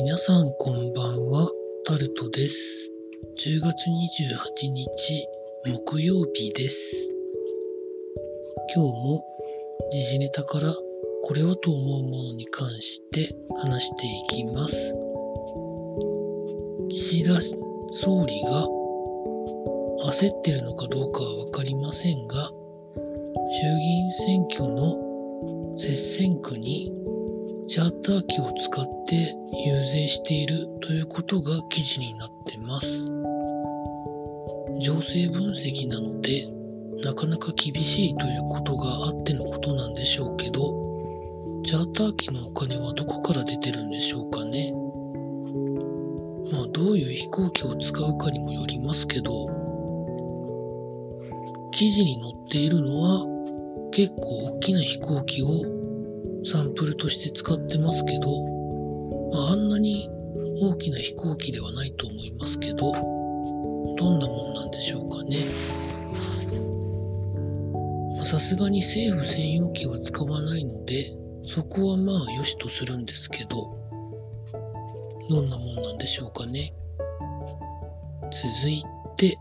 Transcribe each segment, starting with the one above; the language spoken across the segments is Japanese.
皆さんこんばんは、タルトです。10月28日木曜日です。今日も時事ネタからこれはと思うものに関して話していきます。岸田総理が焦ってるのかどうかはわかりませんが、衆議院選挙の接戦区にチャーター機を使って遊説しているということが記事になってます。情勢分析なので、なかなか厳しいということがあってのことなんでしょうけど、チャーター機のお金はどこから出てるんでしょうかね。まあ、どういう飛行機を使うかにもよりますけど、記事に載っているのは結構大きな飛行機をサンプルとして使ってますけど、まあ、あんなに大きな飛行機ではないと思いますけど、どんなもんなんでしょうかね。さすがに政府専用機は使わないので、そこはまあ良しとするんですけど、どんなもんなんでしょうかね。続いて、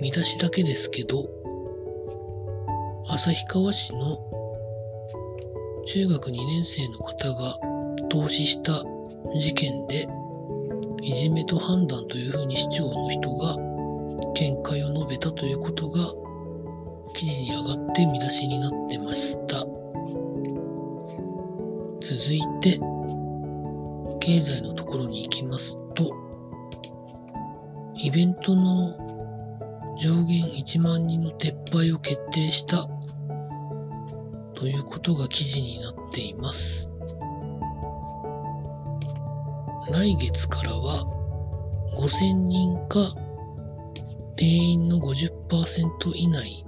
見出しだけですけど、旭川市の中学2年生の方が投資した事件で、いじめと判断というふうに市長の人が見解を述べたということが記事に上がって見出しになってました。続いて、経済のところに行きますと、イベントの上限1万人の撤廃を決定したということが記事になっています。来月からは5000人か定員の50%以内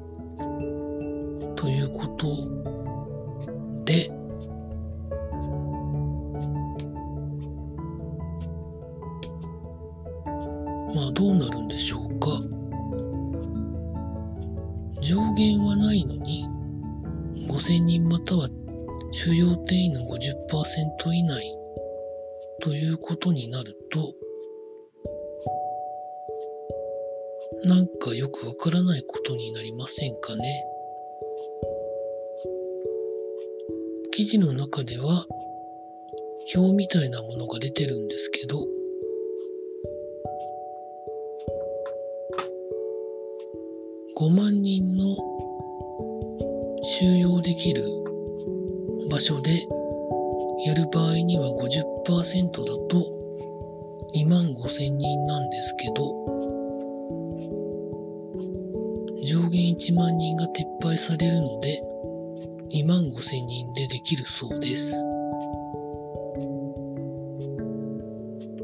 ということで、まあどうなるんでしょうか。上限はないのに5000人または収容定員の50%以内ということになるとなんかよくわからないことになりませんかね。記事の中では表みたいなものが出てるんですけど5万人の収容できる場所でやる場合には50%だと2万5千人なんですけど上限1万人が撤廃されるので2万5千人でできるそうです。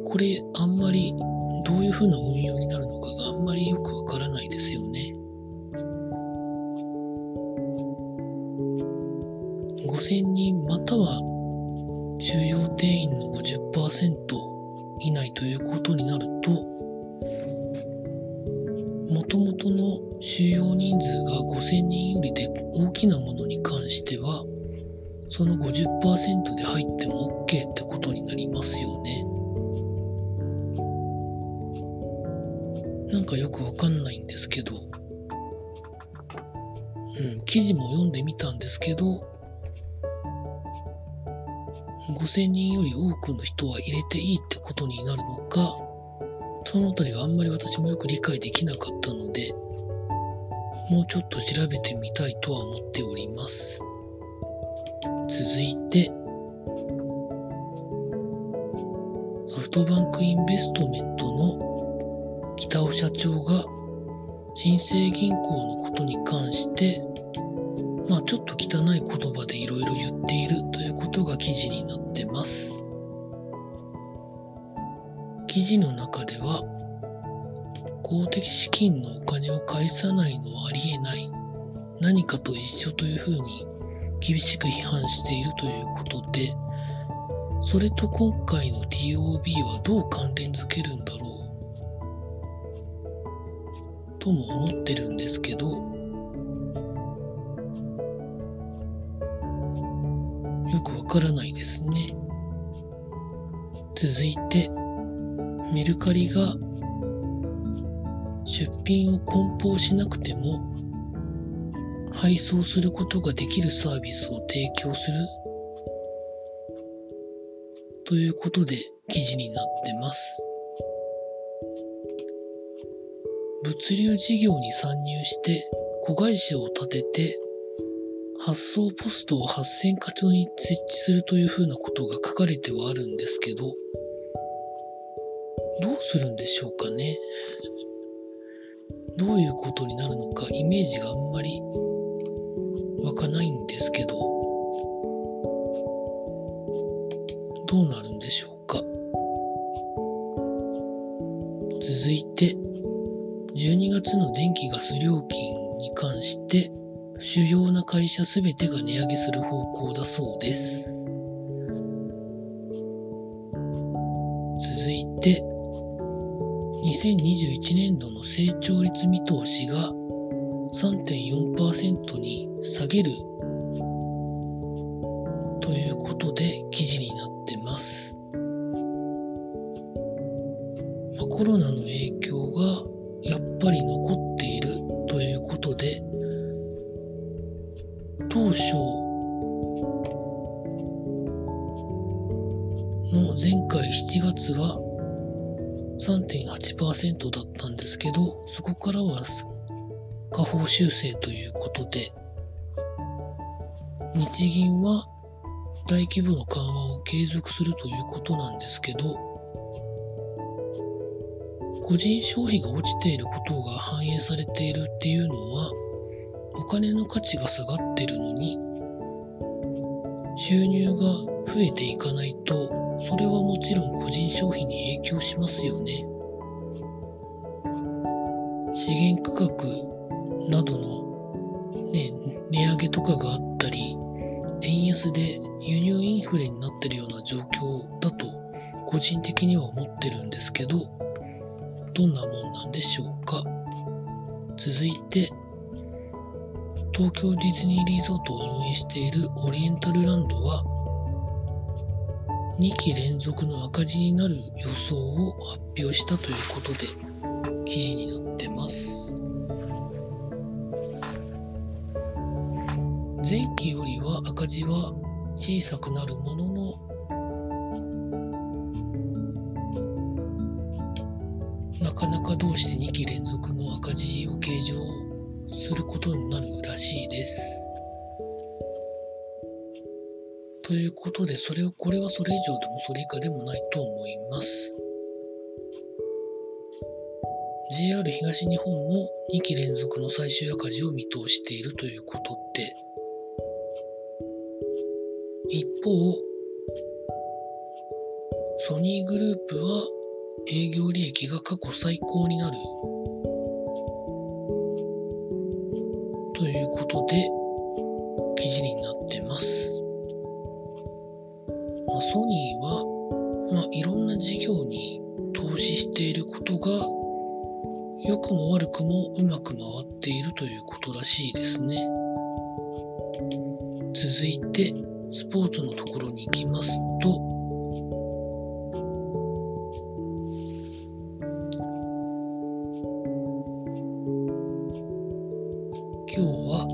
これあんまりどういう風な運用になるのかがあんまりよくわからないですよね。5000人または収容定員の50%以内ということになるともともとの収容人数が5000人よりで大きなものに関してはその50%で入っても OK ってことになりますよね。なんかよくわかんないんですけど。うん記事も読んでみたんですけど5000人より多くの人は入れていいってことになるのか、そのあたりがあんまり私もよく理解できなかったので、もうちょっと調べてみたいとは思っております。続いて、ソフトバンクインベストメントの北尾社長が新生銀行のことに関してまあちょっと汚い言葉でいろいろ言っているということが記事になってます。記事の中では、公的資金のお金を返さないのはありえない。何かと一緒というふうに厳しく批判しているということで、それと今回の TOB はどう関連づけるんだろうとも思ってるんですけど、からないですね。続いて、メルカリが出品を梱包しなくても配送することができるサービスを提供するということで記事になってます。物流事業に参入して子会社を立てて発送ポストを8000箇所に設置するというふうなことが書かれてはあるんですけど、どうするんでしょうかね？どういうことになるのかイメージがあんまり湧かないんですけど、どうなるんでしょうか？続いて、12月の電気ガス料金に関して、主要な会社すべてが値上げする方向だそうです。続いて、2021年度の成長率見通しが3.4%に下げるということで記事になってます。まあ、コロナの影響がやっぱり残っているということで当初の前回7月は3.8%だったんですけど、そこからは下方修正ということで、日銀は大規模の緩和を継続するということなんですけど、個人消費が落ちていることが反映されているっていうのは、お金の価値が下がってるのに、収入が増えていかないと、それはもちろん個人消費に影響しますよね。資源価格などの、ね、値上げとかがあったり、円安で輸入インフレになってるような状況だと個人的には思ってるんですけど、どんなもんなんでしょうか。続いて、東京ディズニーリゾートを運営しているオリエンタルランドは、2期連続の赤字になる予想を発表したということで記事になってます。前期よりは赤字は小さくなるもののなかなかどうして2期連続の赤字を計上することになるらしいです。ということで、それを、これはそれ以上でもそれ以下でもないと思います。JR 東日本も2期連続の最終赤字を見通しているということで、一方、ソニーグループは営業利益が過去最高になる事業に投資していることが良くも悪くもうまく回っているということらしいですね。続いてスポーツのところに行きますと今日は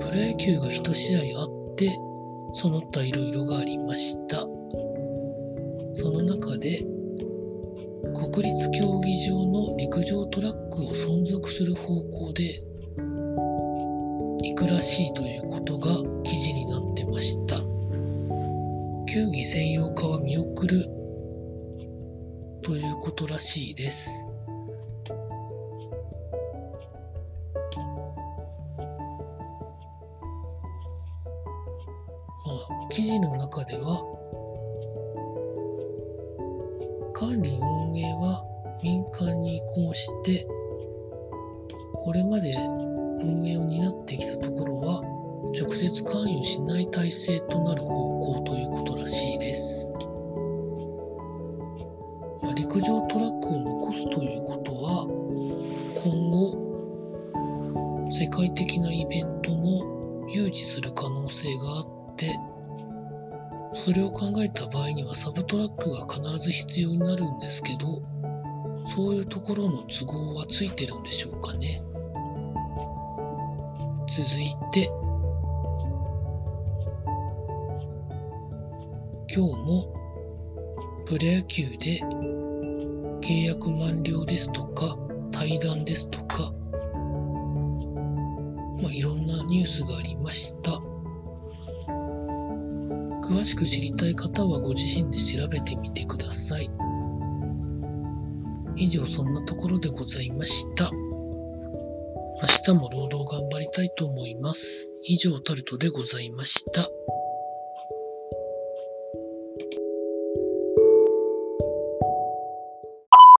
プロ野球が1試合あってその他いろいろがありました。で、国立競技場の陸上トラックを存続する方向で行くらしいということが記事になってました。球技専用化は見送るということらしいですまあ。記事の中では管理運営は民間に移行してこれまで運営を担ってきたところは直接関与しない体制となる方向ということらしいです。まあ、陸上トラックを残すということは今後世界的なイベントも誘致する可能性があってそれを考えた場合にはサブトラックが必ず必要になるんですけど、そういうところの都合はついてるんでしょうかね。続いて、今日もプロ野球で契約満了ですとか対談ですとか、まあ、いろんなニュースがありました。詳しく知りたい方はご自身で調べてみてください。以上そんなところでございました。明日も労働頑張りたいと思います。以上タルトでございました。